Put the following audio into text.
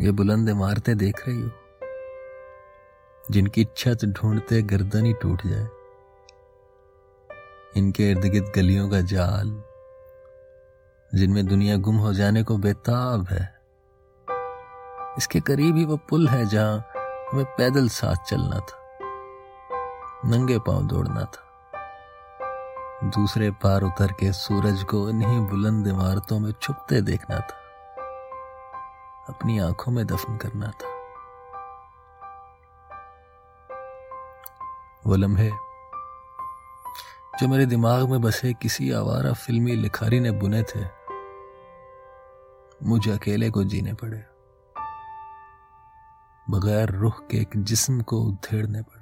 ये बुलंद इमारतें देख रही हो? जिनकी छत ढूंढते गर्दन ही टूट जाए। इनके इर्द गिर्द गलियों का जाल, जिनमें दुनिया गुम हो जाने को बेताब है। इसके करीब ही वो पुल है जहाँ हमें पैदल साथ चलना था, नंगे पाँव दौड़ना था। दूसरे पार उतर के सूरज को इन्हीं बुलंद इमारतों में छुपते देखना था। अपनी आँखों में दफन करना था। वो लम्हे जो मेरे दिमाग में बसे किसी आवारा फिल्मी लिखारी ने बुने थे, मुझे अकेले को जीने पड़े। बगैर रुख के एक जिस्म को उधेड़ने पड़े